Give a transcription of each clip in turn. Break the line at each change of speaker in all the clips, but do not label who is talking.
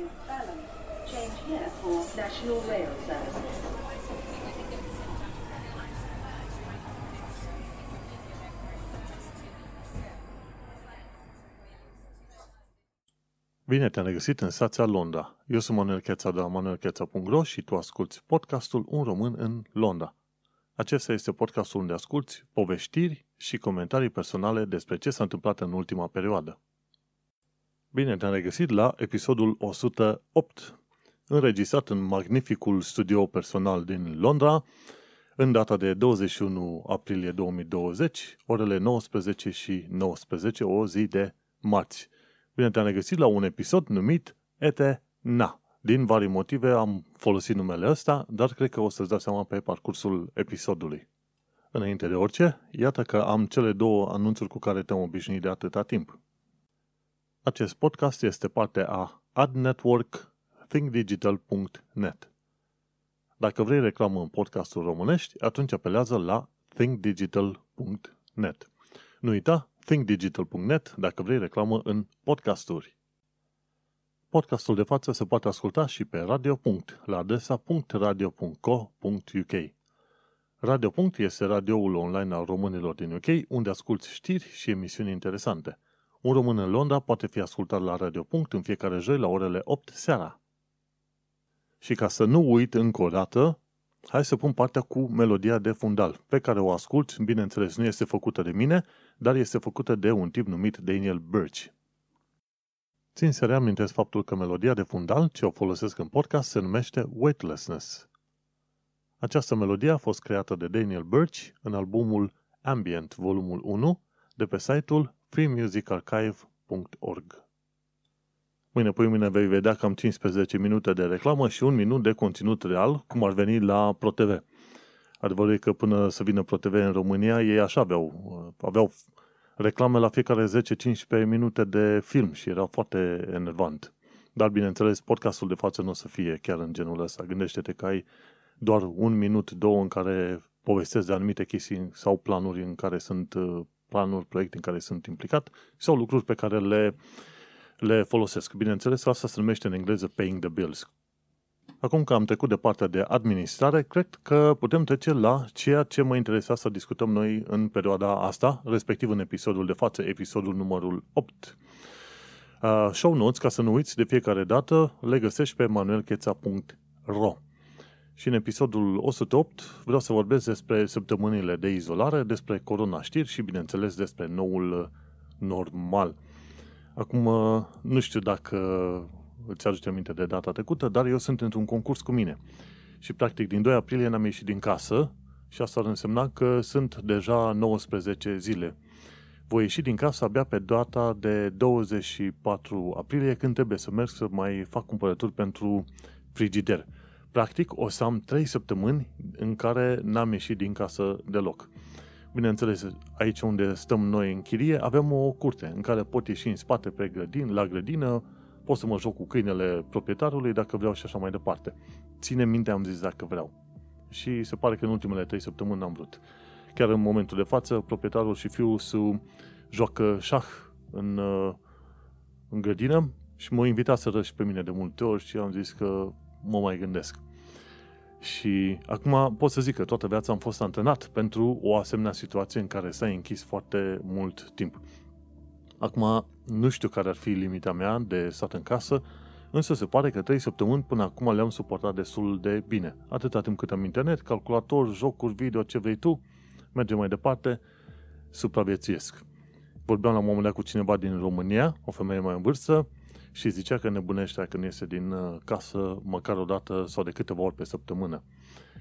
to Balham. Change here for National Rail Service.
Bine te-am regăsit în stația Londra. Eu sunt Manuel Cheța de la manuelcheța.ro și tu asculti podcastul Un român în Londra. Acesta este podcastul unde asculti poveștiri și comentarii personale despre ce s-a întâmplat în ultima perioadă. Bine te-am regăsit la episodul 108, înregistrat în magnificul studio personal din Londra, în data de 21 aprilie 2020, orele 19 și 19, o zi de marți. Bine te-am regăsit la un episod numit Ete Na. Din vari motive am folosit numele ăsta, dar cred că o să-ți dai seama pe parcursul episodului. Înainte de orice, iată că am cele două anunțuri cu care te-am obișnuit de atâta timp. Acest podcast este parte a Ad Network thinkdigital.net. Dacă vrei reclamă în podcastul românești, atunci apelează la thinkdigital.net. Nu uita, thinkdigital.net dacă vrei reclamă în podcasturi. Podcastul de față se poate asculta și pe Radio. la adresa .radio.co.uk. Radio. este radioul online al românilor din UK, unde asculti știri și emisiuni interesante. Un român în Londra poate fi ascultat la Radio. în fiecare joi la orele 8 seara. Și ca să nu uit încă o dată, hai să pun partea cu melodia de fundal, pe care o ascult, bineînțeles nu este făcută de mine, dar este făcută de un tip numit Daniel Birch. Țin să reamintesc faptul că melodia de fundal ce o folosesc în podcast se numește Weightlessness. Această melodie a fost creată de Daniel Birch în albumul Ambient, volumul 1, de pe site-ul freemusicarchive.org. Mâine pe mine vei vedea cam 15 minute de reclamă și un minut de conținut real, cum ar veni la ProTV. Adevărul e că până să vină ProTV în România, ei așa aveau, aveau reclame la fiecare 10-15 minute de film și era foarte enervant. Dar, bineînțeles, podcastul de față nu o să fie chiar în genul ăsta. Gândește-te că ai doar un minut, două în care povestesc de anumite chestii sau planuri în care sunt planuri, proiecte în care sunt implicat sau lucruri pe care le, le folosesc. Bineînțeles, asta se numește în engleză paying the bills. Acum că am trecut de partea de administrare, cred că putem trece la ceea ce mă interesa să discutăm noi în perioada asta, respectiv în episodul de față, episodul numărul 8. Uh, show notes, ca să nu uiți de fiecare dată, le găsești pe manuelcheța.ro Și în episodul 108 vreau să vorbesc despre săptămânile de izolare, despre corona știri și, bineînțeles, despre noul normal. Acum, nu știu dacă îți aduce aminte de data trecută, dar eu sunt într-un concurs cu mine. Și practic din 2 aprilie n-am ieșit din casă și asta ar însemna că sunt deja 19 zile. Voi ieși din casă abia pe data de 24 aprilie când trebuie să merg să mai fac cumpărături pentru frigider. Practic o să am 3 săptămâni în care n-am ieșit din casă deloc. Bineînțeles, aici unde stăm noi în chirie, avem o curte în care pot ieși în spate pe grădin, la grădină, pot să mă joc cu câinele proprietarului dacă vreau și așa mai departe. Ține minte, am zis dacă vreau. Și se pare că în ultimele trei săptămâni n-am vrut. Chiar în momentul de față, proprietarul și fiul să joacă șah în, uh, în grădină și m-au invitat să răși pe mine de multe ori și am zis că mă mai gândesc. Și acum pot să zic că toată viața am fost antrenat pentru o asemenea situație în care s-a închis foarte mult timp. Acum, nu știu care ar fi limita mea de stat în casă, însă se pare că 3 săptămâni până acum le-am suportat destul de bine. Atâta timp cât am internet, calculator, jocuri video, ce vrei tu, mergem mai departe, supraviețuiesc. Vorbeam la un moment dat cu cineva din România, o femeie mai în vârstă, și zicea că nebunește când iese din uh, casă măcar o dată sau de câteva ori pe săptămână.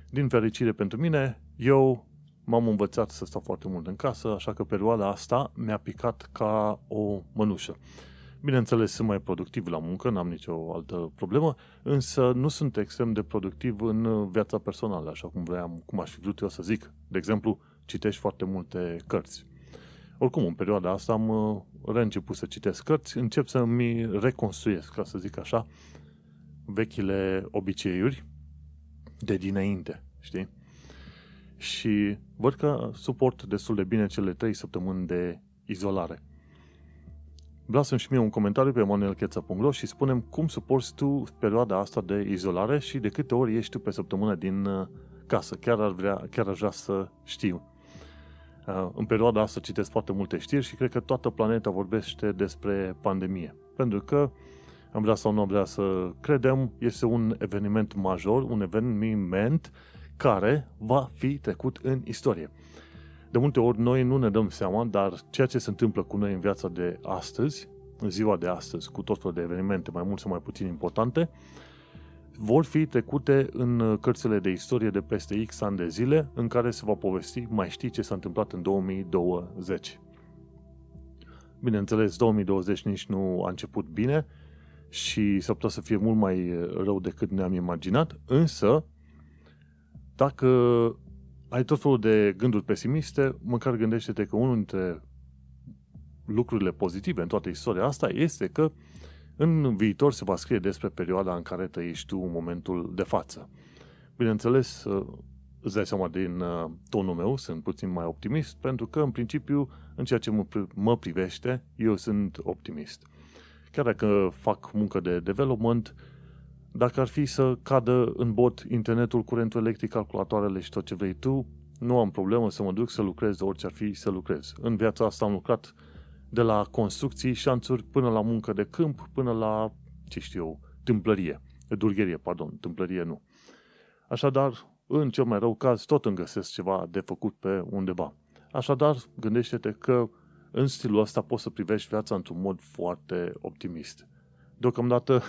Din fericire pentru mine, eu m-am învățat să stau foarte mult în casă, așa că perioada asta mi-a picat ca o mănușă. Bineînțeles, sunt mai productiv la muncă, n-am nicio altă problemă, însă nu sunt extrem de productiv în viața personală, așa cum vreau, cum aș fi vrut eu să zic. De exemplu, citești foarte multe cărți. Oricum, în perioada asta am uh, reînceput să citesc cărți, încep să mi reconstruiesc, ca să zic așa, vechile obiceiuri de dinainte, știi? și văd că suport destul de bine cele 3 săptămâni de izolare. Lasă și mie un comentariu pe manuelcheța.ro și spunem cum suporți tu perioada asta de izolare și de câte ori ești tu pe săptămână din uh, casă. Chiar, ar vrea, chiar aș vrea să știu. Uh, în perioada asta citesc foarte multe știri și cred că toată planeta vorbește despre pandemie. Pentru că, am vrea sau nu am vrea să credem, este un eveniment major, un eveniment care va fi trecut în istorie. De multe ori noi nu ne dăm seama, dar ceea ce se întâmplă cu noi în viața de astăzi, în ziua de astăzi, cu tot felul de evenimente mai mult sau mai puțin importante, vor fi trecute în cărțile de istorie de peste X ani de zile, în care se va povesti, mai știi ce s-a întâmplat în 2020. Bineînțeles, 2020 nici nu a început bine și s-ar putea să fie mult mai rău decât ne-am imaginat, însă, dacă ai tot felul de gânduri pesimiste, măcar gândește-te că unul dintre lucrurile pozitive în toată istoria asta este că în viitor se va scrie despre perioada în care trăiești tu în momentul de față. Bineînțeles, uh, îți dai seama din uh, tonul meu, sunt puțin mai optimist, pentru că, în principiu, în ceea ce mă privește, eu sunt optimist. Chiar dacă fac muncă de development, dacă ar fi să cadă în bot internetul, curentul electric, calculatoarele și tot ce vrei tu, nu am problemă să mă duc să lucrez de orice ar fi să lucrez. În viața asta am lucrat de la construcții, șanțuri, până la muncă de câmp, până la, ce știu eu, tâmplărie. Dulgherie, pardon, tâmplărie nu. Așadar, în cel mai rău caz, tot îmi găsesc ceva de făcut pe undeva. Așadar, gândește-te că în stilul ăsta poți să privești viața într-un mod foarte optimist. Deocamdată,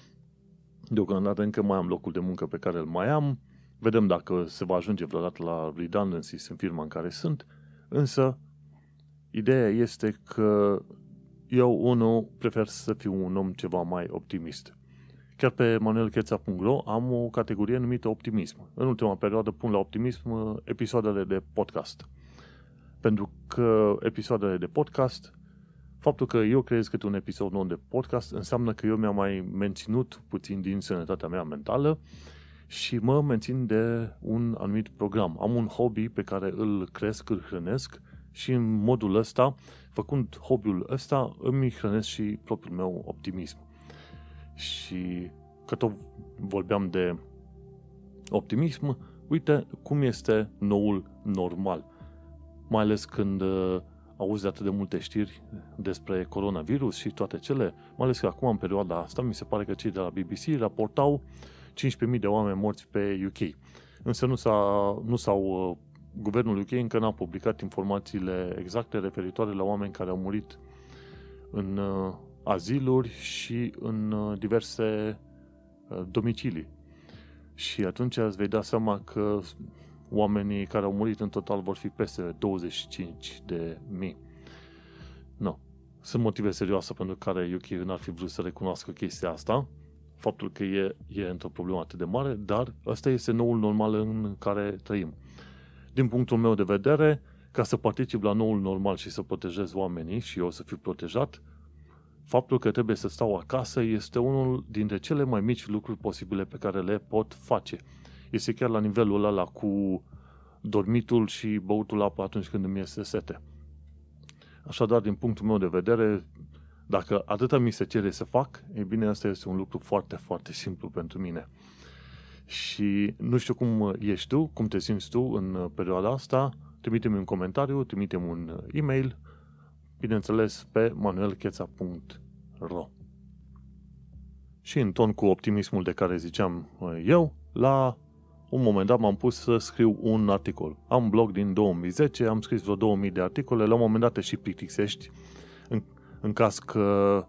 deocamdată încă mai am locul de muncă pe care îl mai am, vedem dacă se va ajunge vreodată la redundancies în firma în care sunt, însă Ideea este că eu, unul, prefer să fiu un om ceva mai optimist. Chiar pe manuelcheța.ro am o categorie numită optimism. În ultima perioadă pun la optimism uh, episoadele de podcast. Pentru că episoadele de podcast, faptul că eu creez câte un episod nou de podcast, înseamnă că eu mi-am mai menținut puțin din sănătatea mea mentală și mă mențin de un anumit program. Am un hobby pe care îl cresc, îl hrănesc și în modul ăsta, făcând hobby-ul ăsta, îmi hrănesc și propriul meu optimism. Și că tot vorbeam de optimism, uite cum este noul normal. Mai ales când uh, auzi atât de multe știri despre coronavirus și toate cele, mai ales că acum în perioada asta mi se pare că cei de la BBC raportau 15.000 de oameni morți pe UK. Însă nu, s-a, nu s-au uh, guvernul UK încă n-a publicat informațiile exacte referitoare la oameni care au murit în uh, aziluri și în uh, diverse uh, domicilii. Și atunci îți vei da seama că oamenii care au murit în total vor fi peste 25 de mii. Nu. Sunt motive serioase pentru care UK n-ar fi vrut să recunoască chestia asta, faptul că e, e într-o problemă atât de mare, dar ăsta este noul normal în care trăim din punctul meu de vedere, ca să particip la noul normal și să protejez oamenii și eu să fiu protejat, faptul că trebuie să stau acasă este unul dintre cele mai mici lucruri posibile pe care le pot face. Este chiar la nivelul ăla cu dormitul și băutul apă atunci când îmi este sete. Așadar, din punctul meu de vedere, dacă atâta mi se cere să fac, e bine, asta este un lucru foarte, foarte simplu pentru mine. Și nu știu cum ești tu, cum te simți tu în perioada asta, trimite-mi un comentariu, trimite-mi un e-mail, bineînțeles pe manuelcheța.ro Și în ton cu optimismul de care ziceam eu, la un moment dat m-am pus să scriu un articol. Am un blog din 2010, am scris vreo 2000 de articole, la un moment dat te și plictisești. În, în caz că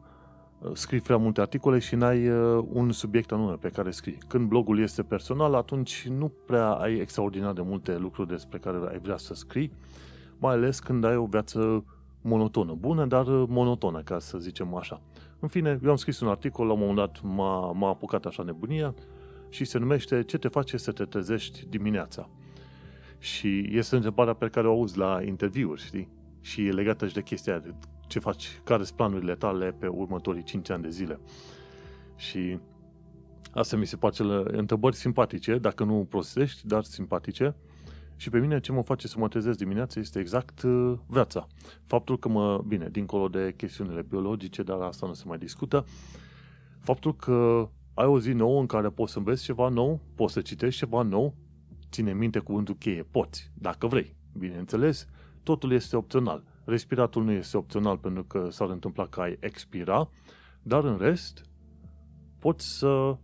scrii prea multe articole și n-ai uh, un subiect anume pe care scrii. Când blogul este personal, atunci nu prea ai extraordinar de multe lucruri despre care ai vrea să scrii, mai ales când ai o viață monotonă. Bună, dar monotonă, ca să zicem așa. În fine, eu am scris un articol, la un moment dat m-a, m-a apucat așa nebunia și se numește Ce te face să te trezești dimineața? Și este întrebarea pe care o auzi la interviuri, știi? Și e legată și de chestia aia, ce faci, care sunt planurile tale pe următorii 5 ani de zile. Și asta mi se face la întrebări simpatice, dacă nu prostești, dar simpatice. Și pe mine ce mă face să mă trezesc dimineața este exact uh, viața. Faptul că mă, bine, dincolo de chestiunile biologice, dar asta nu se mai discută, faptul că ai o zi nouă în care poți să înveți ceva nou, poți să citești ceva nou, ține minte cuvântul cheie, poți, dacă vrei. Bineînțeles, totul este opțional. Respiratul nu este opțional pentru că s-ar întâmpla că ai expira, dar în rest poți să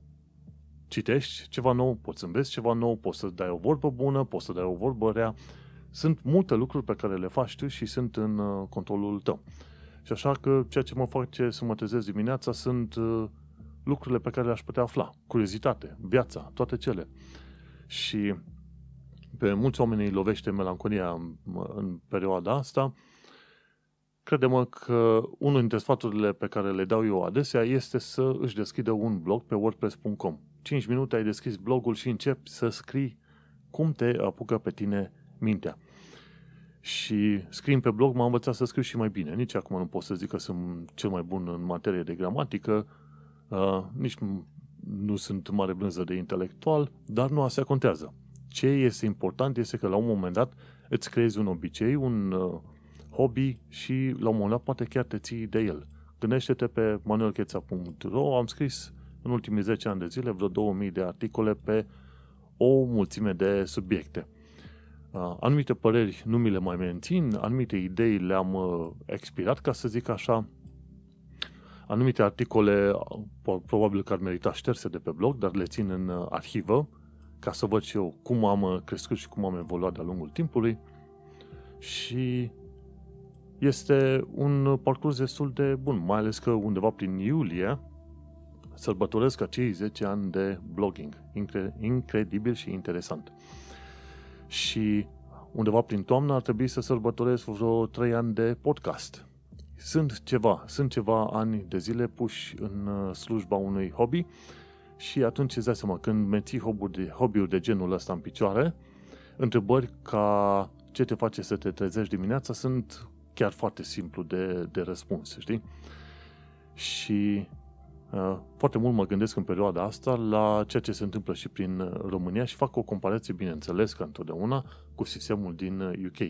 citești ceva nou, poți să înveți ceva nou, poți să dai o vorbă bună, poți să dai o vorbă rea. Sunt multe lucruri pe care le faci tu și sunt în uh, controlul tău. Și așa că ceea ce mă face să mă trezesc dimineața sunt uh, lucrurile pe care le-aș putea afla. Curiozitate, viața, toate cele. Și pe mulți oameni îi lovește melancolia în, în perioada asta, Credem că unul dintre sfaturile pe care le dau eu adesea este să își deschidă un blog pe wordpress.com. 5 minute ai deschis blogul și începi să scrii cum te apucă pe tine mintea. Și scriind pe blog m-a învățat să scriu și mai bine. Nici acum nu pot să zic că sunt cel mai bun în materie de gramatică, uh, nici nu sunt mare blânză de intelectual, dar nu asta contează. Ce este important este că la un moment dat îți creezi un obicei, un uh, hobby și la un moment dat poate chiar te ții de el. Gândește-te pe manuelcheța.ro, am scris în ultimii 10 ani de zile vreo 2000 de articole pe o mulțime de subiecte. Anumite păreri nu mi le mai mențin, anumite idei le-am uh, expirat, ca să zic așa. Anumite articole probabil că ar merita șterse de pe blog, dar le țin în uh, arhivă ca să văd și eu cum am uh, crescut și cum am evoluat de-a lungul timpului. Și este un parcurs destul de bun, mai ales că undeva prin iulie sărbătoresc acei 10 ani de blogging. Incre- incredibil și interesant. Și undeva prin toamnă ar trebui să sărbătoresc vreo 3 ani de podcast. Sunt ceva, sunt ceva ani de zile puși în uh, slujba unui hobby și atunci îți dai seama, când menții hobby-uri de, hobby de genul ăsta în picioare, întrebări ca ce te face să te trezești dimineața sunt chiar foarte simplu de, de răspuns, știi? Și uh, foarte mult mă gândesc în perioada asta la ceea ce se întâmplă și prin uh, România și fac o comparație, bineînțeles, ca întotdeauna, cu sistemul din UK. Uh,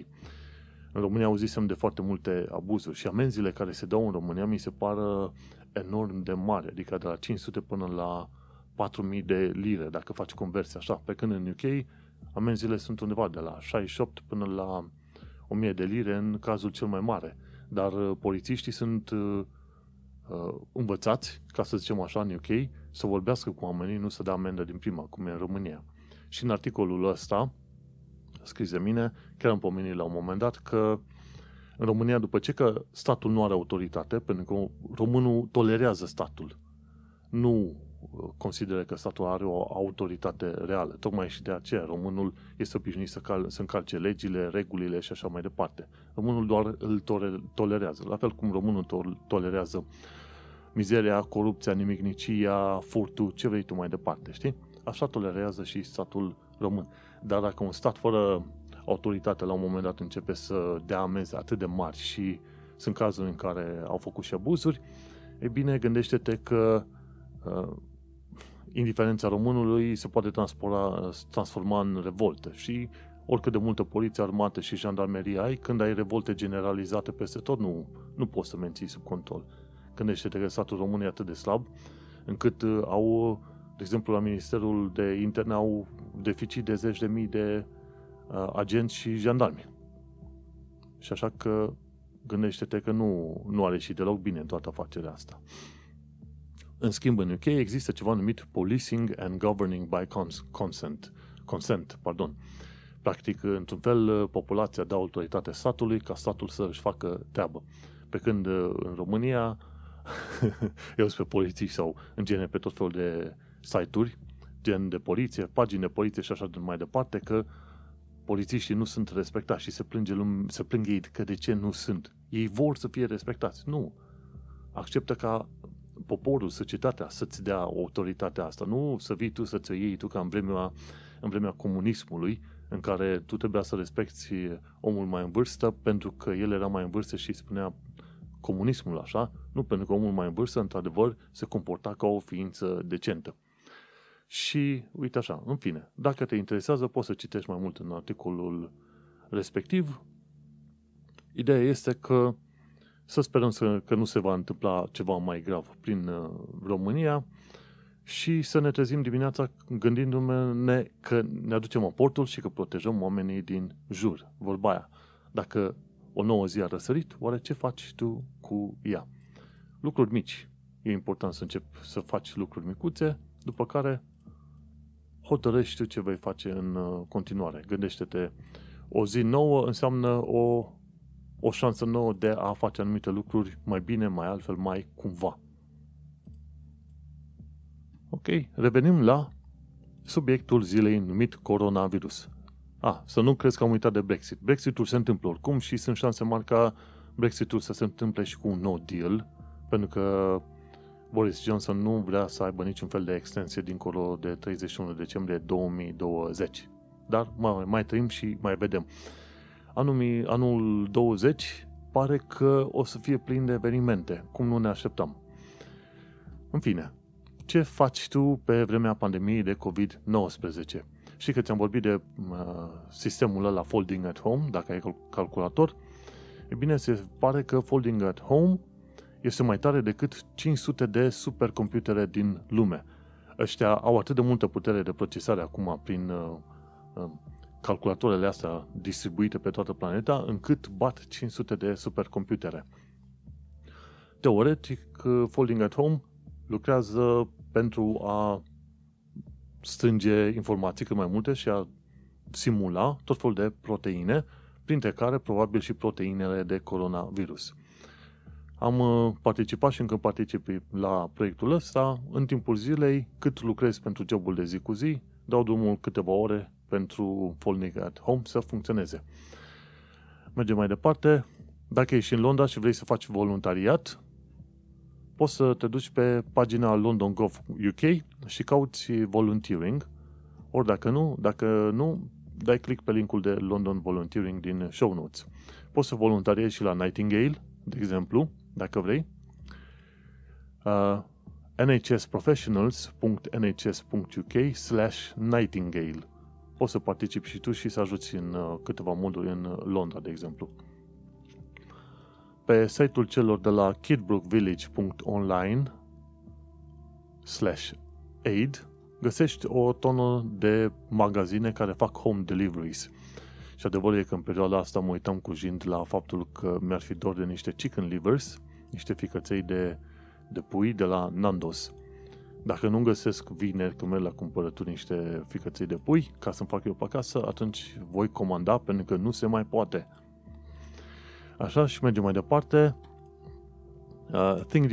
în România auzisem de foarte multe abuzuri și amenziile care se dau în România mi se pară enorm de mari, adică de la 500 până la 4000 de lire, dacă faci conversia așa. Pe când în UK amenziile sunt undeva de la 68 până la 1000 de lire în cazul cel mai mare. Dar uh, polițiștii sunt uh, uh, învățați, ca să zicem așa, în UK, să vorbească cu oamenii, nu să dea amendă din prima, cum e în România. Și în articolul ăsta, scris de mine, chiar am pomenit la un moment dat că în România, după ce că statul nu are autoritate, pentru că românul tolerează statul, nu consideră că statul are o autoritate reală. Tocmai și de aceea românul este obișnuit să, cal, să încalce legile, regulile și așa mai departe. Românul doar îl tolerează. La fel cum românul tolerează mizeria, corupția, nimicnicia, furtul, ce vrei tu mai departe, știi? Așa tolerează și statul român. Dar dacă un stat fără autoritate la un moment dat începe să dea amenzi atât de mari și sunt cazuri în care au făcut și abuzuri, e bine, gândește-te că uh, indiferența românului se poate transforma, transforma în revoltă și oricât de multă poliție, armată și jandarmerie ai, când ai revolte generalizate peste tot, nu, nu poți să menții sub control. Gândește-te că statul român e atât de slab, încât uh, au, de exemplu, la Ministerul de Interne au deficit de zeci de mii de uh, agenți și jandarmi. Și așa că gândește-te că nu, nu are și deloc bine în toată afacerea asta. În schimb, în UK există ceva numit Policing and Governing by Consent. consent pardon. Practic, într-un fel, populația dă autoritate statului ca statul să își facă treabă. Pe când în România, eu sunt pe poliții sau în genere pe tot felul de site-uri, gen de poliție, pagini de poliție și așa de mai departe, că polițiștii nu sunt respectați și se, plânge lume, se plâng ei că de ce nu sunt. Ei vor să fie respectați. Nu. Acceptă ca poporul, societatea să-ți dea autoritatea asta, nu să vii tu să-ți o iei tu ca în vremea, în vremea comunismului, în care tu trebuia să respecti omul mai în vârstă pentru că el era mai în vârstă și spunea comunismul așa, nu pentru că omul mai în vârstă, într-adevăr, se comporta ca o ființă decentă. Și uite așa, în fine, dacă te interesează, poți să citești mai mult în articolul respectiv. Ideea este că să sperăm să, că nu se va întâmpla ceva mai grav prin uh, România și să ne trezim dimineața gândindu-ne că ne aducem aportul și că protejăm oamenii din jur. Vorba aia. Dacă o nouă zi a răsărit, oare ce faci tu cu ea? Lucruri mici. E important să începi să faci lucruri micuțe, după care hotărăști tu ce vei face în uh, continuare. Gândește-te, o zi nouă înseamnă o, o șansă nouă de a face anumite lucruri mai bine, mai altfel, mai cumva. Ok, revenim la subiectul zilei numit coronavirus. Ah, să nu crezi că am uitat de Brexit. Brexitul se întâmplă oricum și sunt șanse mari ca Brexitul să se întâmple și cu un nou deal, pentru că Boris Johnson nu vrea să aibă niciun fel de extensie dincolo de 31 decembrie 2020. Dar mai, mai trăim și mai vedem. Anul, anul 20 pare că o să fie plin de evenimente, cum nu ne așteptam. În fine, ce faci tu pe vremea pandemiei de COVID-19? Și că ți-am vorbit de uh, sistemul ăla Folding at Home, dacă ai calculator, e bine, se pare că Folding at Home este mai tare decât 500 de supercomputere din lume. Ăștia au atât de multă putere de procesare acum prin uh, uh, calculatoarele astea distribuite pe toată planeta, încât bat 500 de supercomputere. Teoretic, uh, Folding at Home lucrează pentru a strânge informații cât mai multe și a simula tot felul de proteine, printre care probabil și proteinele de coronavirus. Am uh, participat și încă particip la proiectul ăsta. În timpul zilei, cât lucrez pentru jobul de zi cu zi, dau drumul câteva ore pentru Folding at Home să funcționeze. Mergem mai departe. Dacă ești în Londra și vrei să faci voluntariat, poți să te duci pe pagina London Gov UK și cauți volunteering, ori dacă nu, dacă nu, dai click pe linkul de London Volunteering din show notes. Poți să voluntariezi și la Nightingale, de exemplu, dacă vrei. Uh, nhsprofessionals.nhs.uk slash nightingale Poți să participi și tu și să ajuți în uh, câteva moduri în Londra, de exemplu pe site-ul celor de la kidbrookvillage.online slash aid găsești o tonă de magazine care fac home deliveries. Și adevărul e că în perioada asta mă uitam cu jind la faptul că mi-ar fi dor de niște chicken livers, niște ficăței de, de pui de la Nandos. Dacă nu găsesc vineri când merg la cumpărături niște ficăței de pui ca să-mi fac eu pe acasă, atunci voi comanda pentru că nu se mai poate. Așa și mergem mai departe. Uh, Think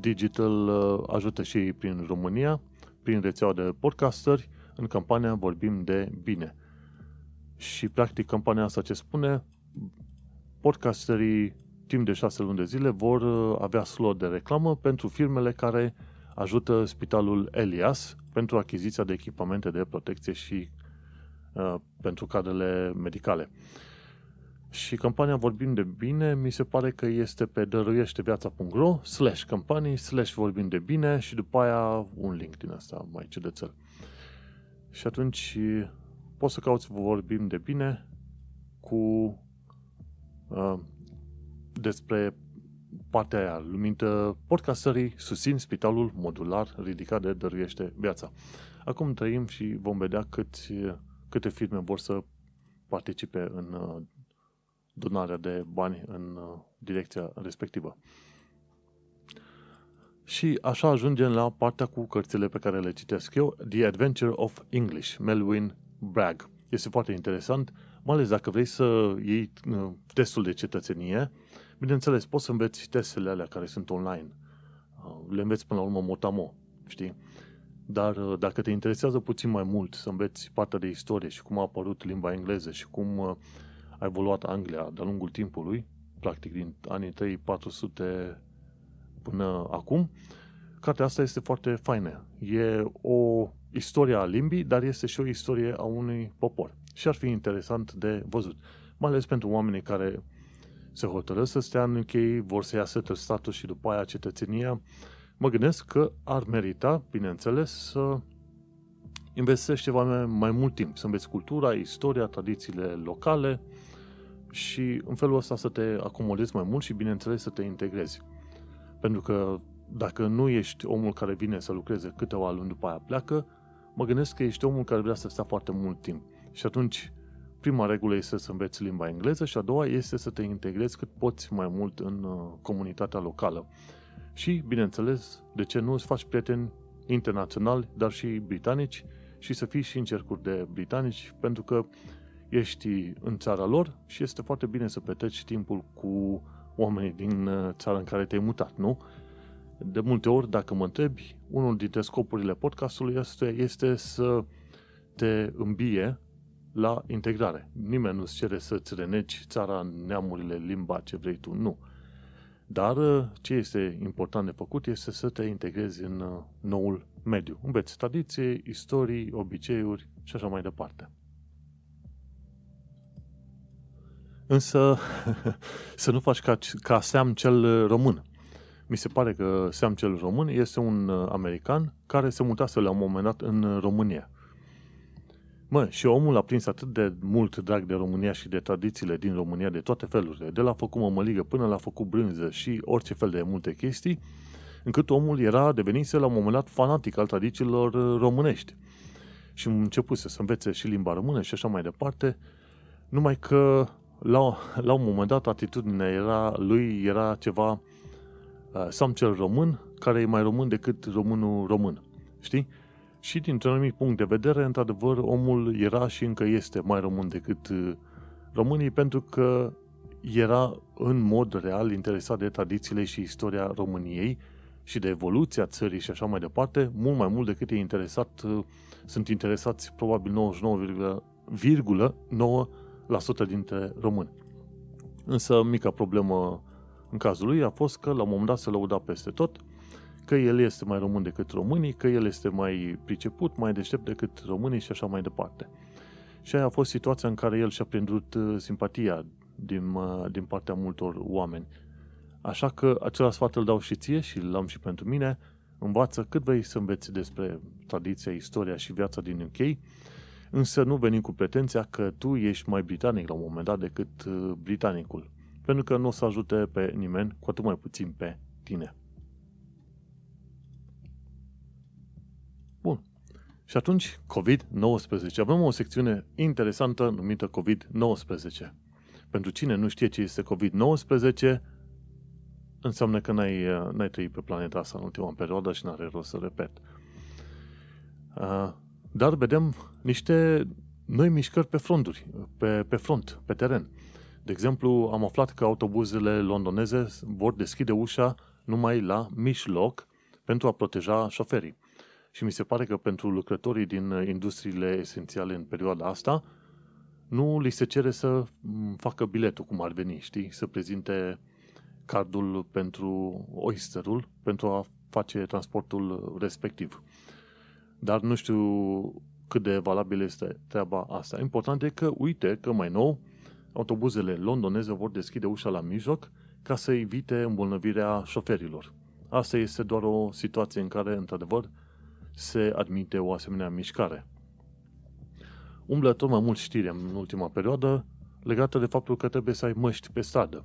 Digital uh, ajută și ei prin România, prin rețeaua de podcasteri, în campania Vorbim de Bine. Și practic campania asta ce spune, podcasterii timp de șase luni de zile vor uh, avea slot de reclamă pentru firmele care ajută Spitalul Elias pentru achiziția de echipamente de protecție și uh, pentru cadrele medicale. Și campania Vorbim de Bine mi se pare că este pe dăruieșteviața.ro slash campanii slash vorbim de bine și după aia un link din asta mai ciudățel. Și atunci poți să cauți Vorbim de Bine cu uh, despre partea aia lumintă podcastării susțin spitalul modular ridicat de dăruiește viața. Acum trăim și vom vedea câți, câte firme vor să participe în uh, donarea de bani în uh, direcția respectivă. Și așa ajungem la partea cu cărțile pe care le citesc eu, The Adventure of English, Melvin Bragg. Este foarte interesant, mai ales dacă vrei să iei uh, testul de cetățenie. Bineînțeles, poți să înveți testele alea care sunt online. Uh, le înveți până la urmă motamo, știi? Dar dacă te interesează puțin mai mult să înveți partea de istorie și cum a apărut limba engleză și cum a evoluat Anglia de-a lungul timpului, practic din anii 3-400 până acum, cartea asta este foarte faină. E o istorie a limbii, dar este și o istorie a unui popor. Și ar fi interesant de văzut. Mai ales pentru oamenii care se hotărăsc să stea în UK, vor să iasă status și după aia cetățenia, mă gândesc că ar merita, bineînțeles, să investești ceva mai, mai mult timp, să înveți cultura, istoria, tradițiile locale și în felul ăsta să te acomodezi mai mult și, bineînțeles, să te integrezi. Pentru că dacă nu ești omul care vine să lucreze câteva luni după aia pleacă, mă gândesc că ești omul care vrea să stea foarte mult timp. Și atunci, prima regulă este să înveți limba engleză și a doua este să te integrezi cât poți mai mult în uh, comunitatea locală. Și, bineînțeles, de ce nu îți faci prieteni internaționali, dar și britanici și să fii și în cercuri de britanici, pentru că ești în țara lor și este foarte bine să petreci timpul cu oamenii din uh, țara în care te-ai mutat, nu? De multe ori, dacă mă întrebi, unul dintre scopurile podcastului este, este să te îmbie la integrare. Nimeni nu-ți cere să-ți renegi țara, neamurile, limba, ce vrei tu. Nu. Dar uh, ce este important de făcut este să te integrezi în uh, noul mediu. Înveți tradiție, istorii, obiceiuri și așa mai departe. Însă să nu faci ca, ca Sam cel român. Mi se pare că Sam cel român este un uh, american care se mutase la un moment dat în România. Mă, și omul a prins atât de mult drag de România și de tradițiile din România, de toate felurile, de la făcut mămăligă până la făcut brânză și orice fel de multe chestii, încât omul era devenise la un moment dat fanatic al tradițiilor uh, românești. Și începuse să învețe și limba română și așa mai departe, numai că la, la un moment dat atitudinea era, lui era ceva uh, sam cel român, care e mai român decât românul român. Știi? Și dintr-un anumit punct de vedere, într-adevăr, omul era și încă este mai român decât uh, românii, pentru că era în mod real interesat de tradițiile și istoria României și de evoluția țării și așa mai departe, mult mai mult decât e interesat, uh, sunt interesați probabil 99,9% dintre români. Însă mica problemă în cazul lui a fost că la un moment dat se lăuda peste tot că el este mai român decât românii, că el este mai priceput, mai deștept decât românii și așa mai departe. Și aia a fost situația în care el și-a prindut uh, simpatia din, uh, din partea multor oameni. Așa că acela sfat îl dau și ție și l-am și pentru mine. Învață cât vrei să înveți despre tradiția, istoria și viața din UK, însă nu veni cu pretenția că tu ești mai britanic la un moment dat decât uh, britanicul. Pentru că nu o să ajute pe nimeni, cu atât mai puțin pe tine. Și atunci, COVID-19. Avem o secțiune interesantă numită COVID-19. Pentru cine nu știe ce este COVID-19, înseamnă că n-ai, n-ai trăit pe planeta asta în ultima perioadă și n-are rost să repet. Dar vedem niște noi mișcări pe fronturi, pe, pe front, pe teren. De exemplu, am aflat că autobuzele londoneze vor deschide ușa numai la mijloc pentru a proteja șoferii. Și mi se pare că pentru lucrătorii din industriile esențiale în perioada asta, nu li se cere să facă biletul cum ar veni, știi? Să prezinte cardul pentru Oysterul pentru a face transportul respectiv. Dar nu știu cât de valabil este treaba asta. Important e că, uite, că mai nou, autobuzele londoneze vor deschide ușa la mijloc ca să evite îmbolnăvirea șoferilor. Asta este doar o situație în care, într-adevăr, se admite o asemenea mișcare. Umblă tot mai mult știri în ultima perioadă legată de faptul că trebuie să ai măști pe stradă.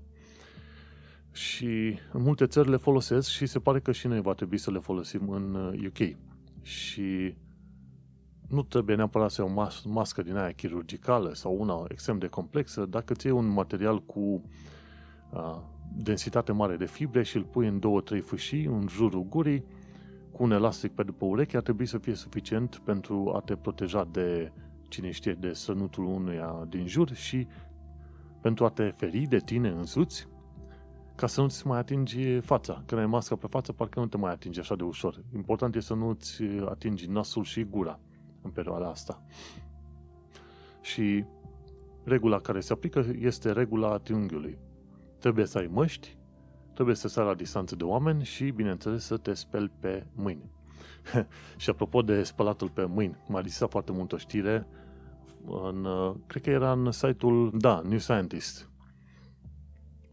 Și în multe țări le folosesc și se pare că și noi va trebui să le folosim în UK. Uh, și nu trebuie neapărat să ai o mas- mască din aia chirurgicală sau una extrem de complexă. Dacă ți un material cu uh, densitate mare de fibre și îl pui în două, trei fâșii în jurul gurii, cu un elastic pe după ureche ar trebui să fie suficient pentru a te proteja de, cine știe, de sănutul unuia din jur și pentru a te feri de tine însuți, ca să nu-ți mai atingi fața. Când ai masca pe față, parcă nu te mai atingi așa de ușor. Important este să nu-ți atingi nasul și gura în perioada asta. Și regula care se aplică este regula triunghiului. Trebuie să ai măști, trebuie să stai la distanță de oameni și, bineînțeles, să te speli pe mâini. și apropo de spălatul pe mâini, m-a lisat foarte mult o știre în, cred că era în site-ul, da, New Scientist,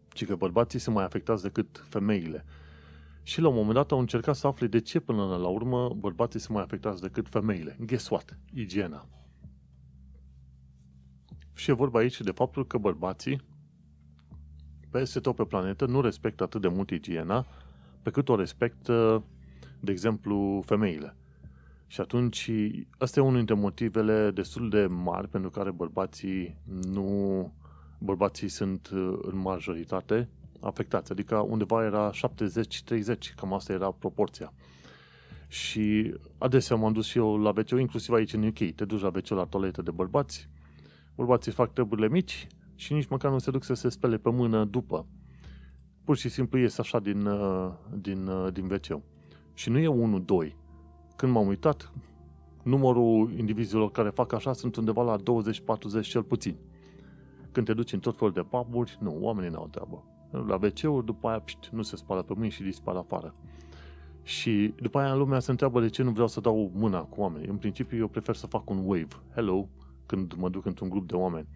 ci că bărbații sunt mai afectați decât femeile. Și la un moment dat au încercat să afle de ce până la urmă bărbații sunt mai afectați decât femeile. Guess what? Igiena. Și e vorba aici de faptul că bărbații peste tot pe planetă nu respectă atât de mult igiena pe cât o respectă, de exemplu, femeile. Și atunci, ăsta e unul dintre motivele destul de mari pentru care bărbații nu bărbații sunt în majoritate afectați. Adică undeva era 70-30, cam asta era proporția. Și adesea m-am dus și eu la wc inclusiv aici în UK. Te duci la wc la toaletă de bărbați, bărbații fac treburile mici și nici măcar nu se duc să se spele pe mână după. Pur și simplu ies așa din, uh, din, uh, din wc Și nu e 1-2. Când m-am uitat, numărul indivizilor care fac așa sunt undeva la 20-40 cel puțin. Când te duci în tot felul de puburi, nu, oamenii n-au treabă. La wc după aia pșt, nu se spală pe mâini și dispar afară. Și după aia lumea se întreabă de ce nu vreau să dau mâna cu oameni. În principiu eu prefer să fac un wave. Hello, când mă duc într-un grup de oameni.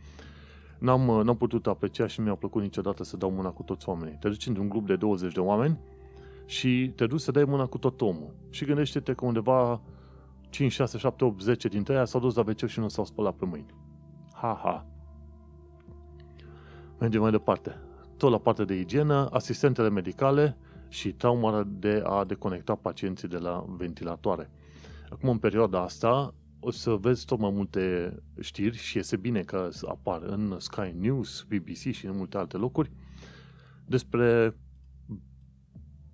N-am, n-am putut aprecia și nu mi-a plăcut niciodată să dau mâna cu toți oamenii. Te duci într-un grup de 20 de oameni și te duci să dai mâna cu tot omul. Și gândește-te că undeva 5, 6, 7, 8, 10 dintre ei s-au dus la WC și nu s-au spălat pe mâini. Ha, ha. Mergem mai departe. Tot la partea de igienă, asistentele medicale și trauma de a deconecta pacienții de la ventilatoare. Acum, în perioada asta, o să vezi tot mai multe știri și este bine că apar în Sky News, BBC și în multe alte locuri despre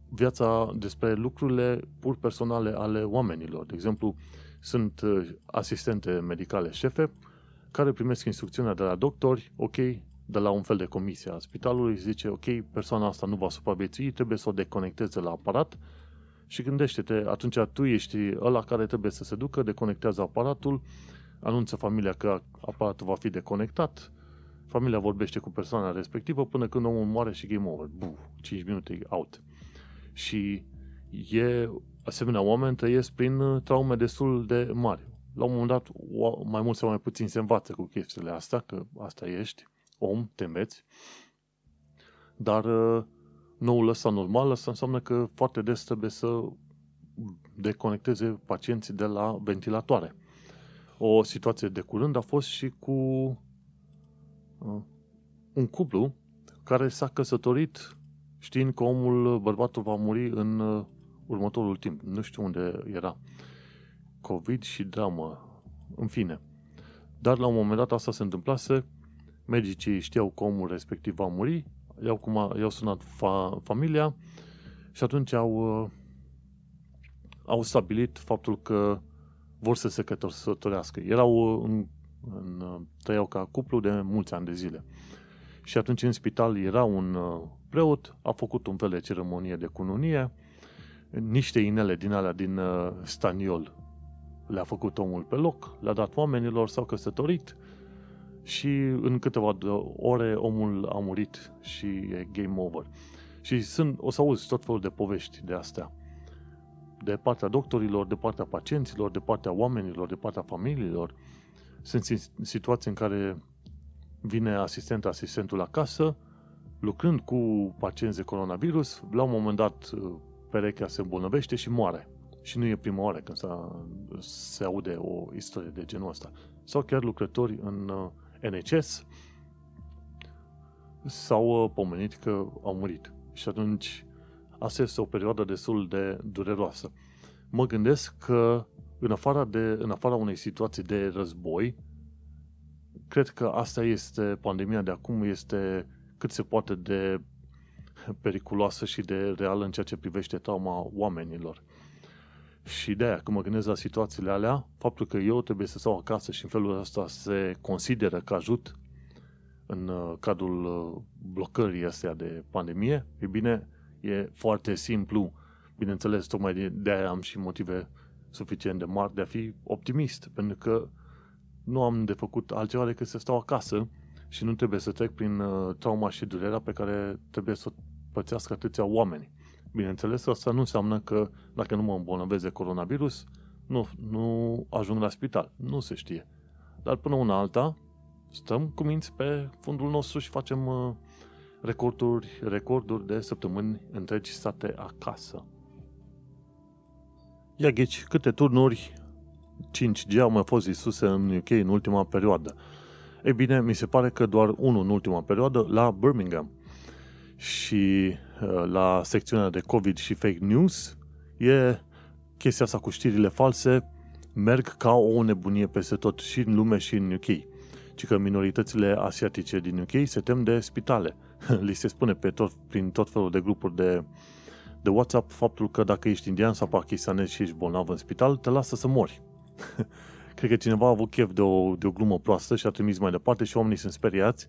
viața, despre lucrurile pur personale ale oamenilor. De exemplu, sunt uh, asistente medicale șefe care primesc instrucțiunea de la doctori, ok, de la un fel de comisie a spitalului, zice, ok, persoana asta nu va supraviețui, trebuie să o deconecteze la aparat și gândește-te, atunci tu ești ăla care trebuie să se ducă, deconectează aparatul, anunță familia că aparatul va fi deconectat, familia vorbește cu persoana respectivă până când omul moare și game over. Bu, 5 minute out. Și e, asemenea oameni trăiesc prin traume destul de mari. La un moment dat, mai mult sau mai puțin se învață cu chestiile astea, că asta ești, om, te înveți, dar noul ăsta normal, asta înseamnă că foarte des trebuie să deconecteze pacienții de la ventilatoare. O situație de curând a fost și cu uh, un cuplu care s-a căsătorit știind că omul, bărbatul va muri în uh, următorul timp. Nu știu unde era. COVID și dramă. În fine. Dar la un moment dat asta se întâmplase, medicii știau că omul respectiv va muri, i-au, cum i-au sunat fa, familia și atunci au, uh, au stabilit faptul că vor să se căsătorească. Erau uh, în, în, uh, trăiau ca cuplu de mulți ani de zile. Și atunci în spital era un preot, a făcut un fel de ceremonie de cununie, niște inele din alea din staniol le-a făcut omul pe loc, le-a dat oamenilor, s-au căsătorit, și în câteva ore omul a murit și e game over. Și sunt, o să auzi tot felul de povești de astea. De partea doctorilor, de partea pacienților, de partea oamenilor, de partea familiilor. Sunt situații în care vine asistent, asistentul acasă, lucrând cu pacienți de coronavirus, la un moment dat perechea se îmbolnăvește și moare. Și nu e prima oară când se aude o istorie de genul ăsta. Sau chiar lucrători în NHS s-au uh, pomenit că au murit. Și atunci asta este o perioadă destul de dureroasă. Mă gândesc că în afara, de, în afara unei situații de război, cred că asta este, pandemia de acum este cât se poate de periculoasă și de reală în ceea ce privește trauma oamenilor. Și de aia, când mă gândesc la situațiile alea, faptul că eu trebuie să stau acasă și în felul ăsta se consideră că ajut în uh, cadrul uh, blocării astea de pandemie, e bine, e foarte simplu. Bineînțeles, tocmai de, de aia am și motive suficient de mari de a fi optimist, pentru că nu am de făcut altceva decât să stau acasă și nu trebuie să trec prin uh, trauma și durerea pe care trebuie să o pățească atâția oameni. Bineînțeles, asta nu înseamnă că dacă nu mă îmbolnăvesc de coronavirus, nu, nu ajung la spital. Nu se știe. Dar până una alta, stăm cu minți pe fundul nostru și facem uh, recorduri, recorduri de săptămâni întregi state acasă. Ia ghici, câte turnuri 5G au mai fost disuse în UK în ultima perioadă? Ei bine, mi se pare că doar unul în ultima perioadă la Birmingham. Și uh, la secțiunea de COVID și fake news e chestia asta cu știrile false merg ca o nebunie peste tot și în lume și în UK. Ci că minoritățile asiatice din UK se tem de spitale. Li se spune pe tot, prin tot felul de grupuri de, de WhatsApp faptul că dacă ești indian sau pakistanez și ești bolnav în spital, te lasă să mori. Cred că cineva a avut chef de o, de o glumă proastă și a trimis mai departe și oamenii sunt speriați,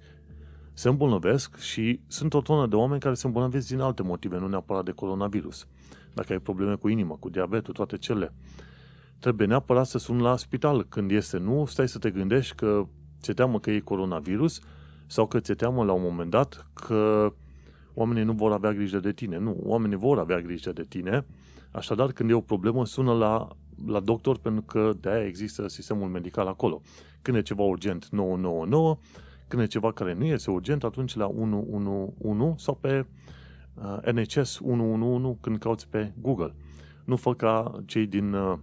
se îmbolnăvesc și sunt o tonă de oameni care se îmbolnăvesc din alte motive, nu neapărat de coronavirus. Dacă ai probleme cu inima, cu diabetul, toate cele, trebuie neapărat să suni la spital când este. Nu stai să te gândești că ți teamă că e coronavirus sau că ți teamă la un moment dat că oamenii nu vor avea grijă de tine. Nu, oamenii vor avea grijă de tine. Așadar, când e o problemă, sună la, la doctor pentru că de-aia există sistemul medical acolo. Când e ceva urgent, 999, când e ceva care nu este urgent, atunci la 111 sau pe uh, NHS 111 când cauți pe Google. Nu fă ca cei din uh,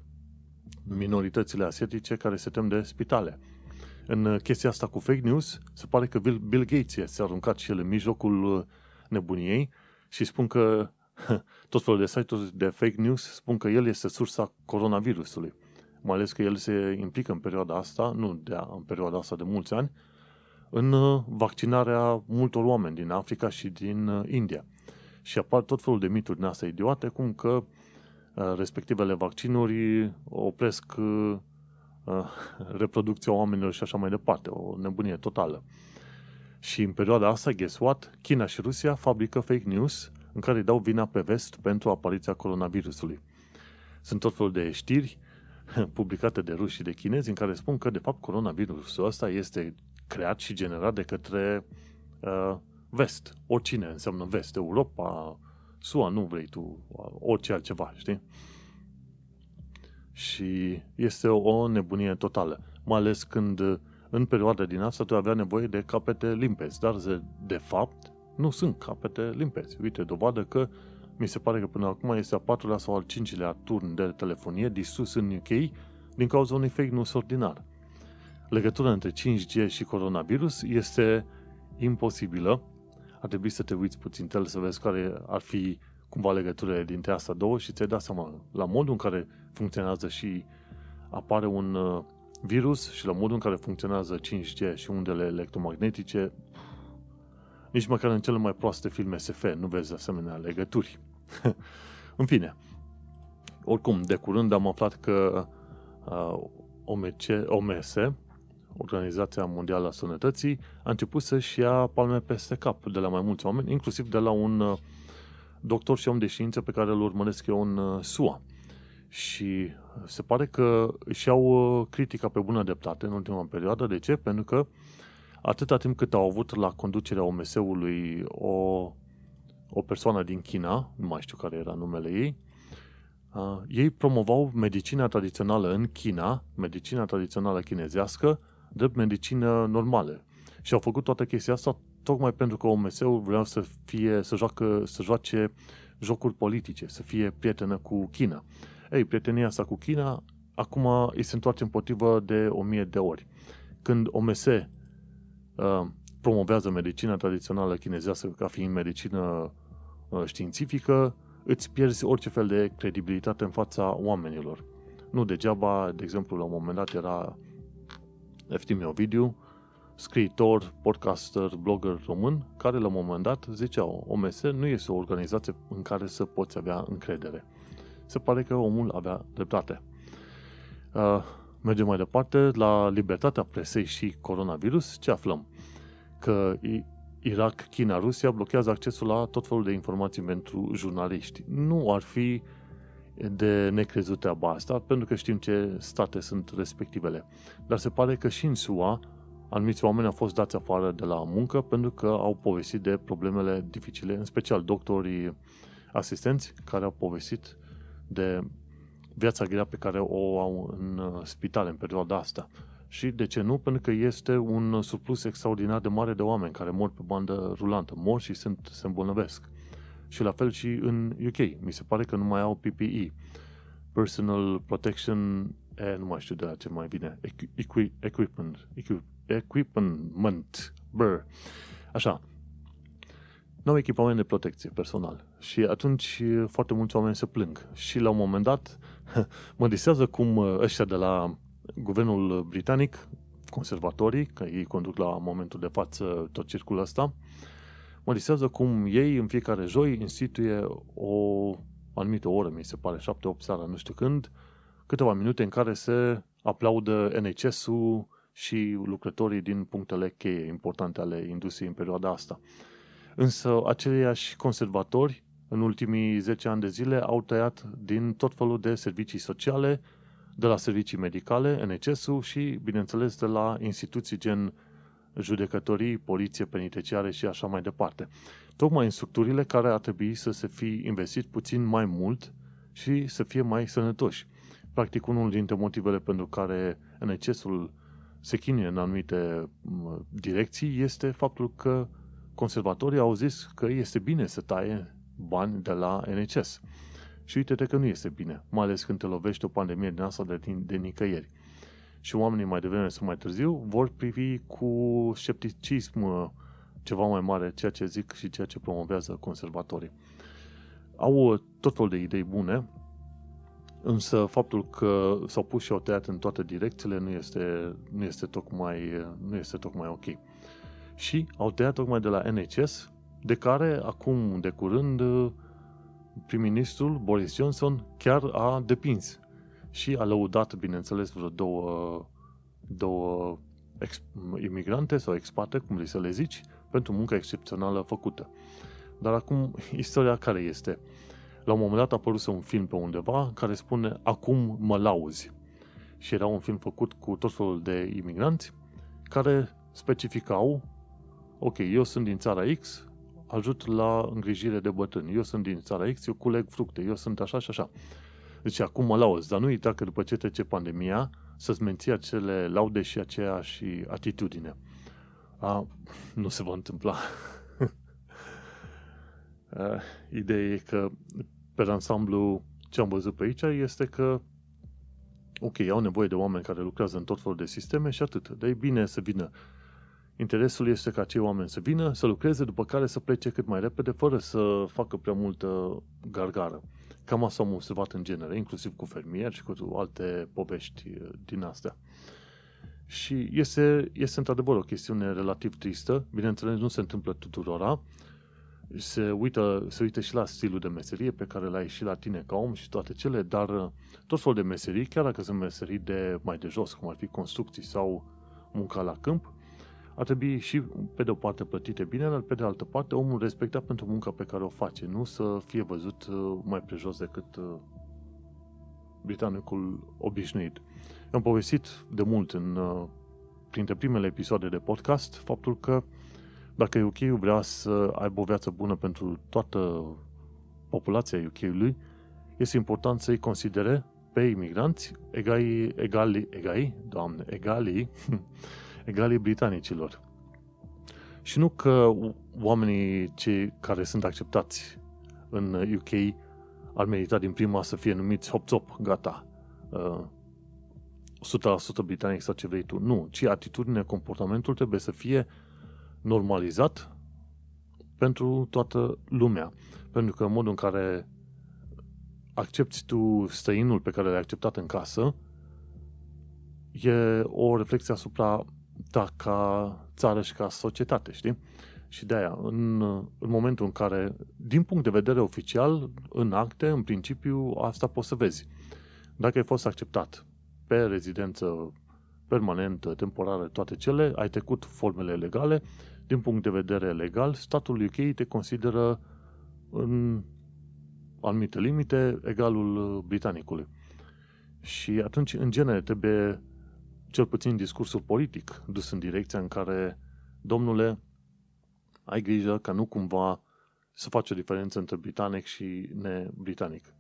minoritățile asiatice care se tem de spitale. În uh, chestia asta cu fake news, se pare că Bill Gates s-a aruncat și el în mijlocul uh, nebuniei și spun că tot felul de site-uri de fake news spun că el este sursa coronavirusului. Mai ales că el se implică în perioada asta, nu de în perioada asta de mulți ani, în uh, vaccinarea multor oameni din Africa și din India. Și apar tot felul de mituri din astea idiote, cum că respectivele vaccinuri opresc reproducția oamenilor și așa mai departe. O nebunie totală. Și în perioada asta, guess what? China și Rusia fabrică fake news în care îi dau vina pe vest pentru apariția coronavirusului. Sunt tot felul de știri publicate de ruși și de chinezi în care spun că, de fapt, coronavirusul ăsta este creat și generat de către uh, vest. Oricine înseamnă vest. Europa, SUA, nu vrei tu, orice altceva, știi? Și este o nebunie totală. Mai ales când în perioada din asta tu avea nevoie de capete limpezi, dar de fapt nu sunt capete limpezi. Uite, dovadă că mi se pare că până acum este a patrulea sau al cincilea turn de telefonie disus în UK din cauza unui fake news ordinar. Legătura între 5G și coronavirus este imposibilă. Ar trebui să te uiți puțin tel să vezi care ar fi cumva legăturile dintre astea două și ți-ai dat seama la modul în care funcționează și apare un uh, virus și la modul în care funcționează 5G și undele electromagnetice, nici măcar în cele mai proaste filme SF nu vezi asemenea legături. în oricum, de curând am aflat că uh, OMC, OMS, Organizația Mondială a Sănătății, a început să-și ia palme peste cap de la mai mulți oameni, inclusiv de la un uh, doctor și om de știință pe care îl urmăresc eu în uh, SUA. Și se pare că își iau uh, critica pe bună dreptate în ultima perioadă. De ce? Pentru că atâta timp cât au avut la conducerea OMS-ului o, o persoană din China, nu mai știu care era numele ei, uh, ei promovau medicina tradițională în China, medicina tradițională chinezească, drept medicină normală. Și au făcut toată chestia asta tocmai pentru că OMS-ul vrea să fie, să, joacă, să joace jocuri politice, să fie prietenă cu China. Ei, prietenia asta cu China acum îi se întoarce împotrivă de o mie de ori. Când OMS uh, promovează medicina tradițională chinezească ca fiind medicină uh, științifică, îți pierzi orice fel de credibilitate în fața oamenilor. Nu degeaba, de exemplu, la un moment dat era Eftimie Ovidiu, scriitor, podcaster, blogger român, care la un moment dat zicea OMS nu este o organizație în care să poți avea încredere. Se pare că omul avea dreptate. Uh, mergem mai departe la libertatea presei și coronavirus. Ce aflăm? Că Irak, China, Rusia blochează accesul la tot felul de informații pentru jurnaliști. Nu ar fi de necrezut treaba asta, pentru că știm ce state sunt respectivele. Dar se pare că și în SUA anumiți oameni au fost dați afară de la muncă pentru că au povestit de problemele dificile, în special doctorii asistenți care au povestit de viața grea pe care o au în uh, spital în perioada asta. Și de ce nu? Pentru că este un surplus extraordinar de mare de oameni care mor pe bandă rulantă. Mor și sunt, se îmbolnăvesc. Și la fel și în UK. Mi se pare că nu mai au PPE. Personal Protection, e, nu mai știu de la ce mai bine, equi, equipment, equi, equipment, brr. Așa, nu au echipament de protecție personal. Și atunci foarte mulți oameni se plâng. Și la un moment dat mă disează cum ăștia de la guvernul britanic, conservatorii, că ei conduc la momentul de față tot circul ăsta, mă disează cum ei în fiecare joi instituie o anumită oră, mi se pare, 7-8 seara, nu știu când, câteva minute în care se aplaudă NHS-ul și lucrătorii din punctele cheie importante ale industriei în perioada asta. Însă aceleiași conservatori în ultimii 10 ani de zile au tăiat din tot felul de servicii sociale, de la servicii medicale, NHS-ul și, bineînțeles, de la instituții gen judecătorii, poliție penitenciare și așa mai departe. Tocmai în structurile care ar trebui să se fi investit puțin mai mult și să fie mai sănătoși. Practic, unul dintre motivele pentru care NHS-ul se chinuie în anumite direcții este faptul că conservatorii au zis că este bine să taie bani de la NHS. Și uite-te că nu este bine, mai ales când te lovește o pandemie din asta de, de nicăieri. Și oamenii mai devreme sau mai târziu vor privi cu scepticism uh, ceva mai mare ceea ce zic și ceea ce promovează conservatorii. Au uh, tot felul de idei bune, însă faptul că s-au pus și au tăiat în toate direcțiile nu este, nu este, tocmai, uh, nu este tocmai ok. Și au tăiat tocmai de la NHS, de care acum de curând prim-ministrul Boris Johnson chiar a depins și a lăudat, bineînțeles, vreo două, două ex, imigrante sau expate, cum vrei să le zici, pentru munca excepțională făcută. Dar acum, istoria care este? La un moment dat a apărut un film pe undeva care spune Acum mă lauzi. Și era un film făcut cu tot felul de imigranți care specificau ok, eu sunt din țara X, ajut la îngrijire de bătrâni. Eu sunt din țara X, eu culeg fructe, eu sunt așa și așa. Deci acum mă lauzi, dar nu uita că după ce trece pandemia, să-ți menții acele laude și aceeași atitudine. A, nu se va întâmpla. Ideea e că, pe ansamblu, ce am văzut pe aici este că ok, au nevoie de oameni care lucrează în tot felul de sisteme și atât. Dar e bine să vină Interesul este ca acei oameni să vină, să lucreze, după care să plece cât mai repede, fără să facă prea multă gargară. Cam asta am observat în genere, inclusiv cu fermieri și cu alte povești uh, din astea. Și este, este într-adevăr o chestiune relativ tristă. Bineînțeles, nu se întâmplă tuturora. Se uită, se uită și la stilul de meserie pe care l-ai și la tine ca om și toate cele, dar uh, tot felul de meserii, chiar dacă sunt meserii de mai de jos, cum ar fi construcții sau munca la câmp, ar trebui și pe de o parte plătite bine, dar pe de altă parte omul respectat pentru munca pe care o face, nu să fie văzut uh, mai prejos decât uh, britanicul obișnuit. Am povestit de mult în uh, printre primele episoade de podcast faptul că dacă UK vrea să aibă o viață bună pentru toată populația UK-ului, este important să-i considere pe imigranți egali, egali, egali, doamne, egali egalii britanicilor. Și nu că oamenii cei care sunt acceptați în UK ar merita din prima să fie numiți hop-top, gata, uh, 100% britanic sau ce vrei tu. Nu, ci atitudinea, comportamentul trebuie să fie normalizat pentru toată lumea. Pentru că în modul în care accepti tu străinul pe care l-ai acceptat în casă, e o reflexie asupra ta ca țară și ca societate, știi? Și de aia, în, în momentul în care, din punct de vedere oficial, în acte, în principiu, asta poți să vezi. Dacă ai fost acceptat pe rezidență permanentă, temporară, toate cele, ai trecut formele legale, din punct de vedere legal, statul UK te consideră în anumite limite egalul britanicului. Și atunci, în genere, trebuie cel puțin discursul politic dus în direcția în care, domnule, ai grijă ca nu cumva să faci o diferență între britanic și nebritanic.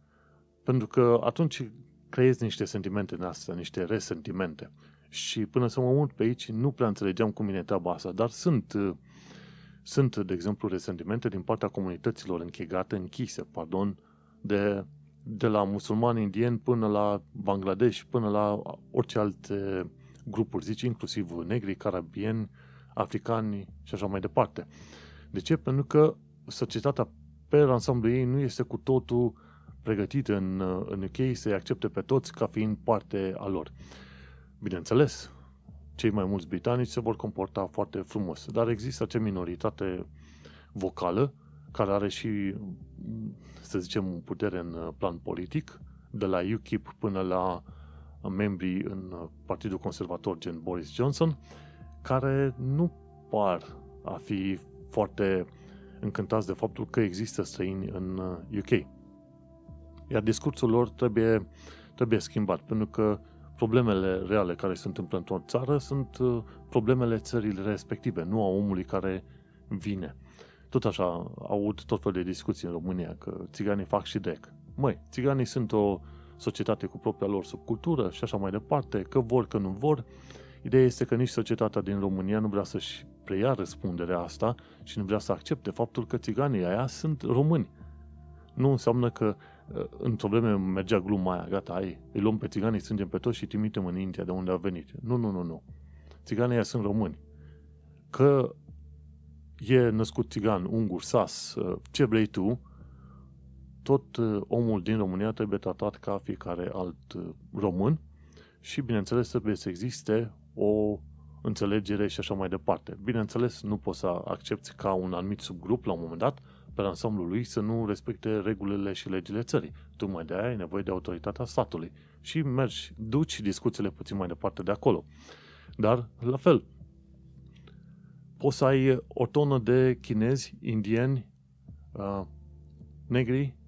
Pentru că atunci creezi niște sentimente în astea, niște resentimente. Și până să mă mut pe aici, nu prea înțelegeam cum vine treaba asta, dar sunt, sunt, de exemplu, resentimente din partea comunităților închegate, închise, pardon, de, de la musulmani indieni până la Bangladesh, până la orice alte grupuri, zici, inclusiv negri, carabieni, africani și așa mai departe. De ce? Pentru că societatea pe ansamblu ei nu este cu totul pregătită în, în UK să-i accepte pe toți ca fiind parte a lor. Bineînțeles, cei mai mulți britanici se vor comporta foarte frumos, dar există acea minoritate vocală care are și, să zicem, putere în plan politic, de la UKIP până la membrii în Partidul Conservator, gen Boris Johnson, care nu par a fi foarte încântați de faptul că există străini în UK. Uh, Iar discursul lor trebuie, trebuie schimbat, pentru că problemele reale care se întâmplă într-o țară sunt uh, problemele țării respective, nu a omului care vine. Tot așa, aud tot fel de discuții în România, că țiganii fac și dec. Măi, țiganii sunt o societate cu propria lor subcultură și așa mai departe, că vor, că nu vor. Ideea este că nici societatea din România nu vrea să-și preia răspunderea asta și nu vrea să accepte faptul că țiganii aia sunt români. Nu înseamnă că uh, într-o vreme mergea gluma aia, gata, ai, îi luăm pe țiganii, strângem pe toți și trimitem în India de unde a venit. Nu, nu, nu, nu. Țiganii aia sunt români. Că e născut țigan, ungur, sas, uh, ce vrei tu, tot uh, omul din România trebuie tratat ca fiecare alt român și, bineînțeles, trebuie să existe o înțelegere și așa mai departe. Bineînțeles, nu poți să accepti ca un anumit subgrup la un moment dat pe ansamblul lui să nu respecte regulile și legile țării. Tu mai de aia ai nevoie de autoritatea statului. Și mergi, duci discuțiile puțin mai departe de acolo. Dar, la fel, poți să ai o tonă de chinezi, indieni, uh, negri,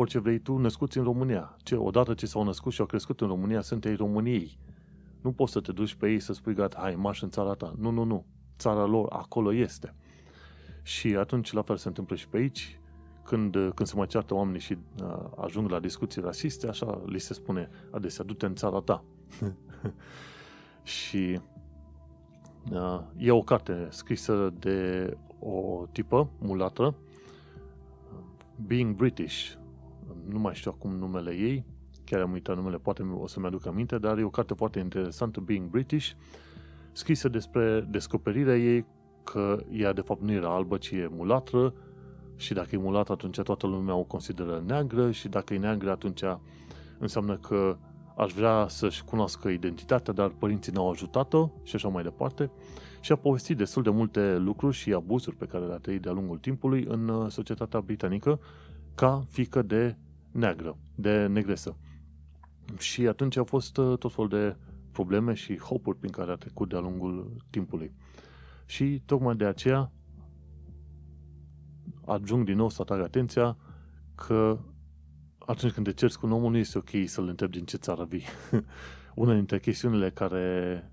orice vrei tu, născuți în România. Ce, odată ce s-au născut și au crescut în România, sunt ei României. Nu poți să te duci pe ei să spui, gata, hai, marș în țara ta. Nu, nu, nu. Țara lor acolo este. Și atunci la fel se întâmplă și pe aici. Când, când se mai ceartă oamenii și uh, ajung la discuții rasiste, așa li se spune adesea, du-te în țara ta. și uh, e o carte scrisă de o tipă mulatră, Being British, nu mai știu acum numele ei, chiar am uitat numele, poate o să-mi aduc aminte, dar e o carte foarte interesantă, Being British, scrisă despre descoperirea ei că ea de fapt nu era albă, ci e mulatră și dacă e mulatră atunci toată lumea o consideră neagră și dacă e neagră atunci înseamnă că aș vrea să-și cunoască identitatea, dar părinții n-au ajutat-o și așa mai departe. Și a povestit destul de multe lucruri și abuzuri pe care le-a trăit de-a lungul timpului în uh, societatea britanică ca fică de neagră, de negresă. Și atunci au fost uh, tot fel de probleme și hopuri prin care a trecut de-a lungul timpului. Și tocmai de aceea ajung din nou să atrag atenția că atunci când te ceri cu un om, nu este ok să-l întrebi din ce țară vii. Una dintre chestiunile care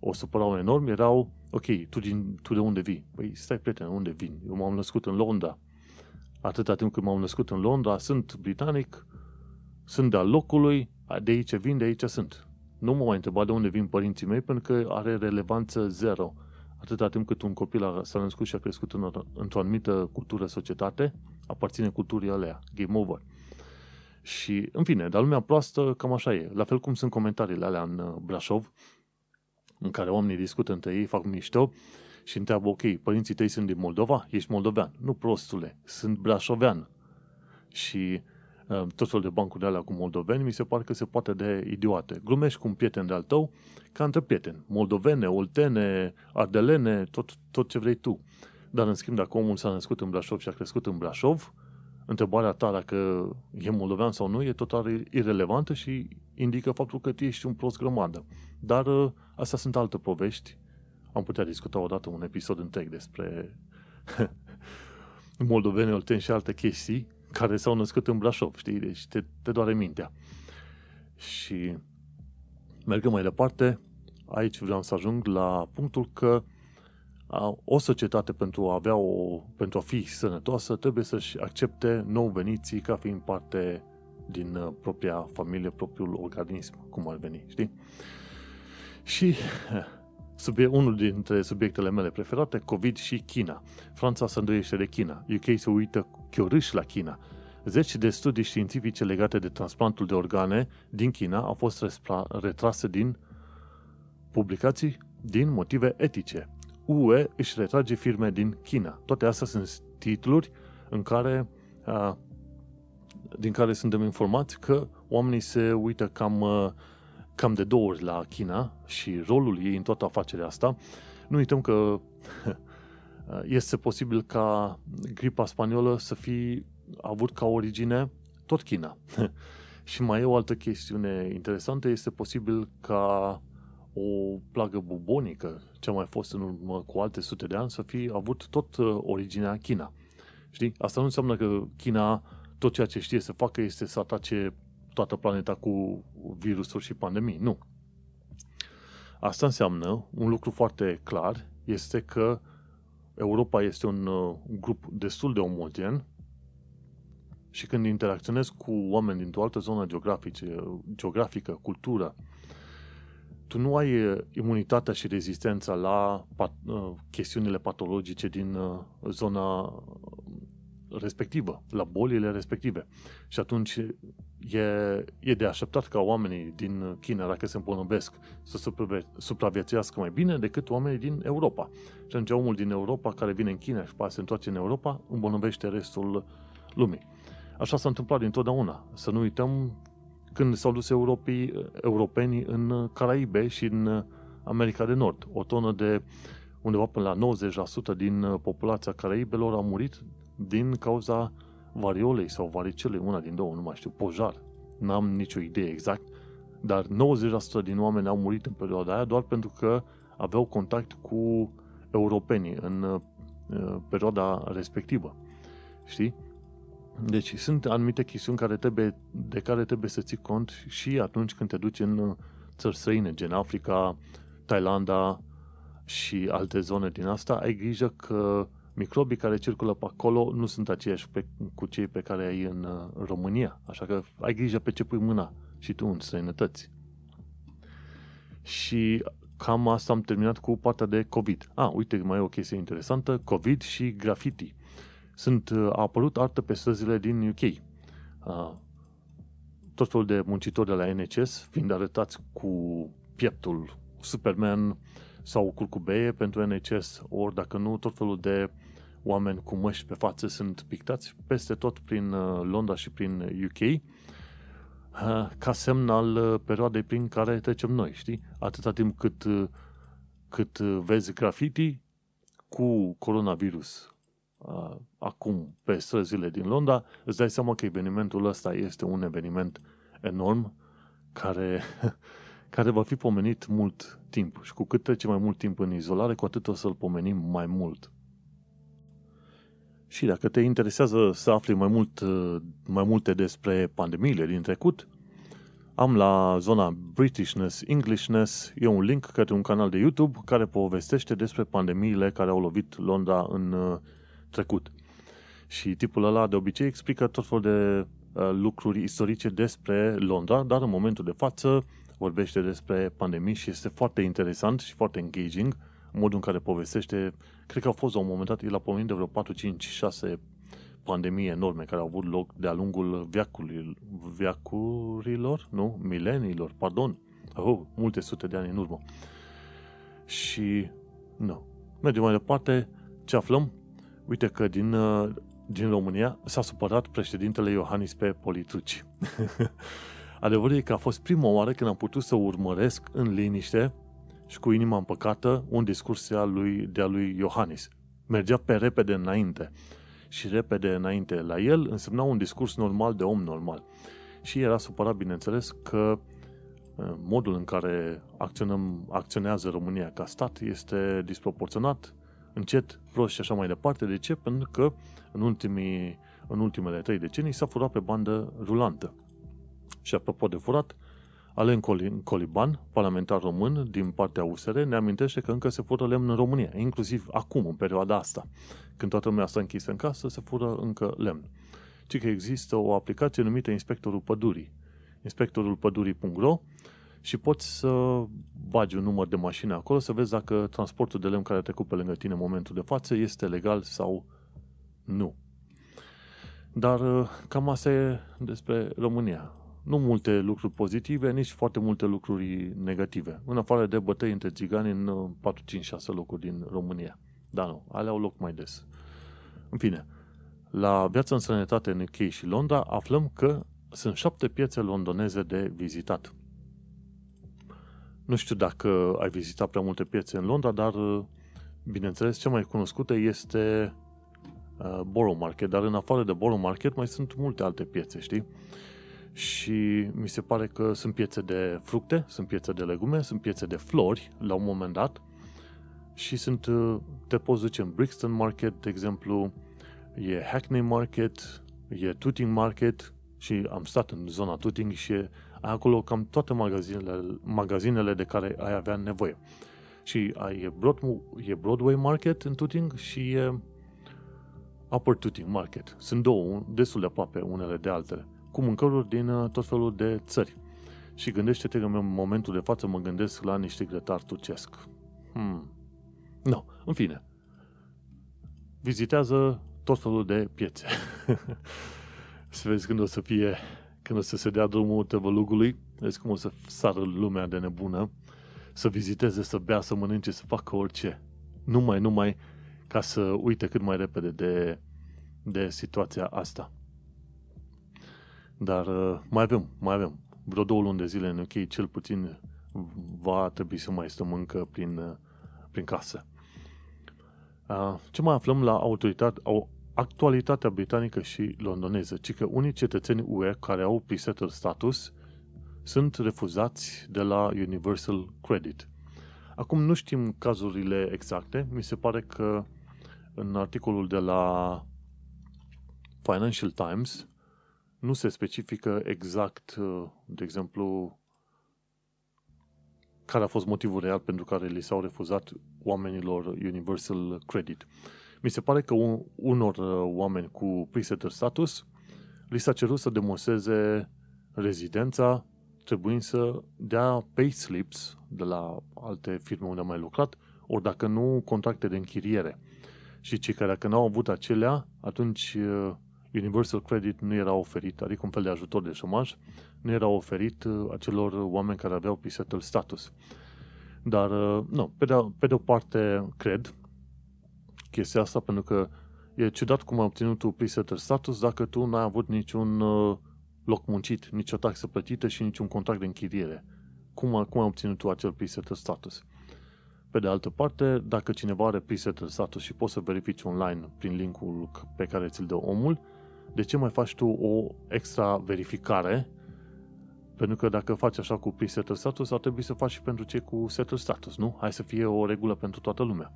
o supărau enorm erau, ok, tu, din, tu de unde vii? Păi stai prieten, unde vin? Eu m-am născut în Londra. Atâta timp când m-am născut în Londra, sunt britanic, sunt de-al locului, de aici vin, de aici sunt. Nu mă mai întreba de unde vin părinții mei, pentru că are relevanță zero. Atâta timp cât un copil s-a născut și a crescut în, într-o anumită cultură, societate, aparține culturii alea. Game over. Și, în fine, dar lumea proastă cam așa e. La fel cum sunt comentariile alea în uh, Brașov, în care oamenii discută între ei, fac mișto și întreabă, ok, părinții tăi sunt din Moldova? Ești moldovean? Nu, prostule, sunt brașovean. Și Ehm, tot felul de bancuri de alea cu moldoveni, mi se pare că se poate de idiote. Glumești cu un prieten de-al tău ca între prieteni. Moldovene, oltene, ardelene, tot, tot ce vrei tu. Dar, în schimb, dacă omul s-a născut în Brașov și a crescut în Brașov, întrebarea ta dacă e moldovean sau nu e total irrelevantă și indică faptul că tu ești un prost grămadă. Dar ă, astea sunt alte povești. Am putea discuta odată un episod întreg despre moldoveni, olteni și alte chestii, care s-au născut în Brașov, știi? Deci te, te doare mintea. Și mergând mai departe, aici vreau să ajung la punctul că o societate pentru a avea o, pentru a fi sănătoasă trebuie să-și accepte nou veniții ca fiind parte din uh, propria familie, propriul organism, cum ar veni, știi? Și subiect, unul dintre subiectele mele preferate, COVID și China. Franța se îndoiește de China. UK se uită chiorâși la China. Zeci de studii științifice legate de transplantul de organe din China au fost retrase din publicații din motive etice. UE își retrage firme din China. Toate astea sunt titluri în care, din care suntem informați că oamenii se uită cam, cam de două ori la China și rolul ei în toată afacerea asta. Nu uităm că este posibil ca gripa spaniolă să fi avut ca origine tot China. și mai e o altă chestiune interesantă, este posibil ca o plagă bubonică, ce a mai fost în urmă cu alte sute de ani, să fi avut tot uh, originea China. Știi? Asta nu înseamnă că China tot ceea ce știe să facă este să atace toată planeta cu virusuri și pandemii. Nu. Asta înseamnă un lucru foarte clar, este că Europa este un uh, grup destul de omogen și când interacționezi cu oameni dintr-o altă zonă geografică, geografică cultură, tu nu ai uh, imunitatea și rezistența la pat, uh, chestiunile patologice din uh, zona respectivă, la bolile respective. Și atunci e, e de așteptat ca oamenii din China, dacă se îmbolnăvesc, să supraviețuiască mai bine decât oamenii din Europa. Și atunci omul din Europa care vine în China și poate se întoarce în Europa, îmbolnăvește restul lumii. Așa s-a întâmplat dintotdeauna. Să nu uităm când s-au dus europii, europenii în Caraibe și în America de Nord. O tonă de undeva până la 90% din populația Caraibelor a murit din cauza variolei sau varicelei, una din două, nu mai știu, pojar. N-am nicio idee exact, dar 90% din oameni au murit în perioada aia doar pentru că aveau contact cu europenii în uh, perioada respectivă. Știi? Deci sunt anumite chestiuni care trebuie, de care trebuie să ții cont și atunci când te duci în uh, țări străine, gen Africa, Thailanda și alte zone din asta, ai grijă că microbii care circulă pe acolo nu sunt aceiași pe, cu cei pe care ai în uh, România. Așa că ai grijă pe ce pui mâna și tu în străinătăți. Și cam asta am terminat cu partea de COVID. Ah, uite, mai e o chestie interesantă, COVID și graffiti sunt, uh, a apărut artă pe străzile din UK. Uh, tot felul de muncitori de la NHS, fiind arătați cu pieptul Superman sau curcubeie pentru NHS, ori dacă nu, tot felul de oameni cu măști pe față sunt pictați peste tot prin uh, Londra și prin UK ca semn al perioadei prin care trecem noi, știi? Atâta timp cât, cât vezi graffiti cu coronavirus acum pe străzile din Londra, îți dai seama că evenimentul ăsta este un eveniment enorm care, care va fi pomenit mult timp. Și cu cât trece mai mult timp în izolare, cu atât o să-l pomenim mai mult. Și dacă te interesează să afli mai, mult, mai multe despre pandemiile din trecut, am la zona Britishness, Englishness, e un link către un canal de YouTube care povestește despre pandemiile care au lovit Londra în trecut. Și tipul ăla de obicei explică tot felul de uh, lucruri istorice despre Londra, dar în momentul de față vorbește despre pandemii și este foarte interesant și foarte engaging modul în care povestește. Cred că a fost la un moment dat, el a pomenit de vreo 4, 5, 6 pandemii enorme care au avut loc de-a lungul viacurilor, viacurilor nu? Mileniilor, pardon. Oh, multe sute de ani în urmă. Și, nu. Mergem mai departe. Ce aflăm? Uite că din, uh, din România s-a supărat președintele Iohannis pe politruci. Adevărul e că a fost prima oară când am putut să urmăresc în liniște și cu inima împăcată un discurs de-a lui, de-a lui Iohannis. Mergea pe repede înainte. Și repede înainte la el însemna un discurs normal de om normal. Și era supărat, bineînțeles, că uh, modul în care acționăm, acționează România ca stat este disproporționat încet, prost și așa mai departe. De ce? Pentru că în, ultimii, în ultimele trei decenii s-a furat pe bandă rulantă. Și apropo de furat, Alen Coliban, parlamentar român din partea USR, ne amintește că încă se fură lemn în România, inclusiv acum, în perioada asta. Când toată lumea s-a închisă în casă, se fură încă lemn. Ci că există o aplicație numită Inspectorul Pădurii. Inspectorul Pădurii.ro și poți să bagi un număr de mașini acolo să vezi dacă transportul de lemn care a trecut pe lângă tine în momentul de față este legal sau nu. Dar uh, cam asta e despre România. Nu multe lucruri pozitive, nici foarte multe lucruri negative. În afară de bătăi între țigani în 4, 5, 6 locuri din România. Da, nu, alea au loc mai des. În fine, la Viața în Sănătate în UK și Londra aflăm că sunt șapte piețe londoneze de vizitat. Nu știu dacă ai vizitat prea multe piețe în Londra, dar bineînțeles cea mai cunoscută este uh, Borough Market, dar în afară de Borough Market mai sunt multe alte piețe, știi? Și mi se pare că sunt piețe de fructe, sunt piețe de legume, sunt piețe de flori la un moment dat și sunt, uh, te poți duce în Brixton Market, de exemplu, e Hackney Market, e Tooting Market și am stat în zona Tooting și e acolo cam toate magazinele, magazinele de care ai avea nevoie. Și ai, e, Broad, e Broadway Market în Tooting și e Upper Tooting Market. Sunt două, destul de aproape unele de altele, cu mâncăruri din uh, tot felul de țări. Și gândește-te că în momentul de față mă gândesc la niște grătar turcesc. Hmm. No, în fine. Vizitează tot felul de piețe. să vezi când o să fie, când o să se dea drumul tăvălugului, vezi cum o să sară lumea de nebună, să viziteze, să bea, să mănânce, să facă orice. Numai, numai ca să uite cât mai repede de, de situația asta. Dar uh, mai avem, mai avem. Vreo două luni de zile în UK, cel puțin va trebui să mai stăm încă prin, uh, prin casă. Uh, ce mai aflăm la autoritate, actualitatea britanică și londoneză, ci că unii cetățeni UE care au pre status sunt refuzați de la Universal Credit. Acum nu știm cazurile exacte, mi se pare că în articolul de la Financial Times nu se specifică exact, de exemplu, care a fost motivul real pentru care li s-au refuzat oamenilor Universal Credit. Mi se pare că un, unor uh, oameni cu presetter status li s-a cerut să demonstreze rezidența trebuind să dea pay slips de la alte firme unde au mai lucrat, ori dacă nu, contracte de închiriere. Și cei care dacă n-au avut acelea, atunci uh, Universal Credit nu era oferit, adică un fel de ajutor de șomaj, nu era oferit uh, acelor oameni care aveau pre status. Dar, nu, pe de, pe de o parte, cred chestia asta, pentru că e ciudat cum ai obținut tu presetter status dacă tu n-ai avut niciun uh, loc muncit, nicio taxă plătită și niciun contract de închiriere. Cum, cum ai obținut tu acel presetter status? Pe de altă parte, dacă cineva are presetter status și poți să verifici online prin linkul pe care ți-l dă omul, de ce mai faci tu o extra verificare? Pentru că dacă faci așa cu presetter status, ar trebui să faci și pentru cei cu setter status, nu? Hai să fie o regulă pentru toată lumea.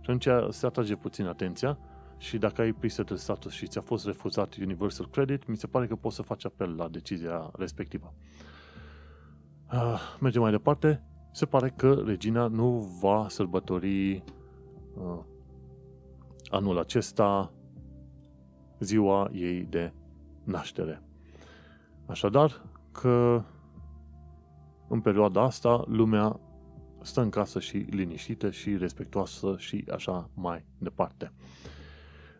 Și atunci se atrage puțin atenția și dacă ai preset status și ți-a fost refuzat Universal Credit, mi se pare că poți să faci apel la decizia respectivă. Uh, mergem mai departe. Se pare că regina nu va sărbători uh, anul acesta ziua ei de naștere. Așadar, că în perioada asta lumea stă în casă și liniștită și respectoasă și așa mai departe.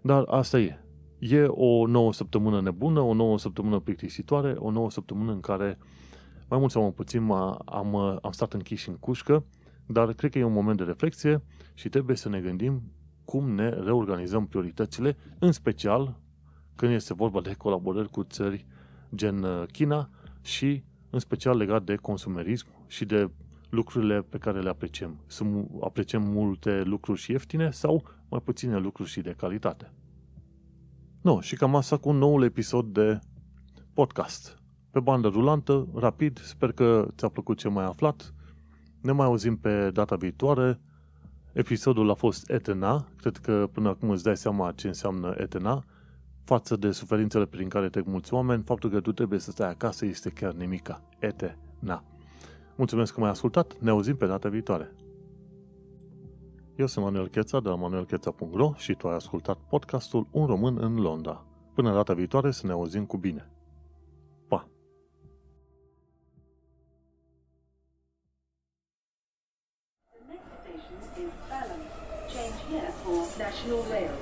Dar asta e. E o nouă săptămână nebună, o nouă săptămână plictisitoare, o nouă săptămână în care mai mult sau mai puțin am, am stat închiși în cușcă, dar cred că e un moment de reflexie și trebuie să ne gândim cum ne reorganizăm prioritățile, în special când este vorba de colaborări cu țări gen uh, China și în special legat de consumerism și de lucrurile pe care le apreciem. Să apreciem multe lucruri și ieftine sau mai puține lucruri și de calitate. Nu, și cam asta cu un nou episod de podcast. Pe bandă rulantă, rapid, sper că ți-a plăcut ce mai aflat. Ne mai auzim pe data viitoare. Episodul a fost Etena, cred că până acum îți dai seama ce înseamnă Etena. Față de suferințele prin care trec mulți oameni, faptul că tu trebuie să stai acasă este chiar nimica. Etena. Mulțumesc că m-ai ascultat, ne auzim pe data viitoare. Eu sunt Manuel Cheța de la manuelcheța.ro și tu ai ascultat podcastul Un român în Londra. Până data viitoare să ne auzim cu bine.
station is Balham. Change here for National Rail Service.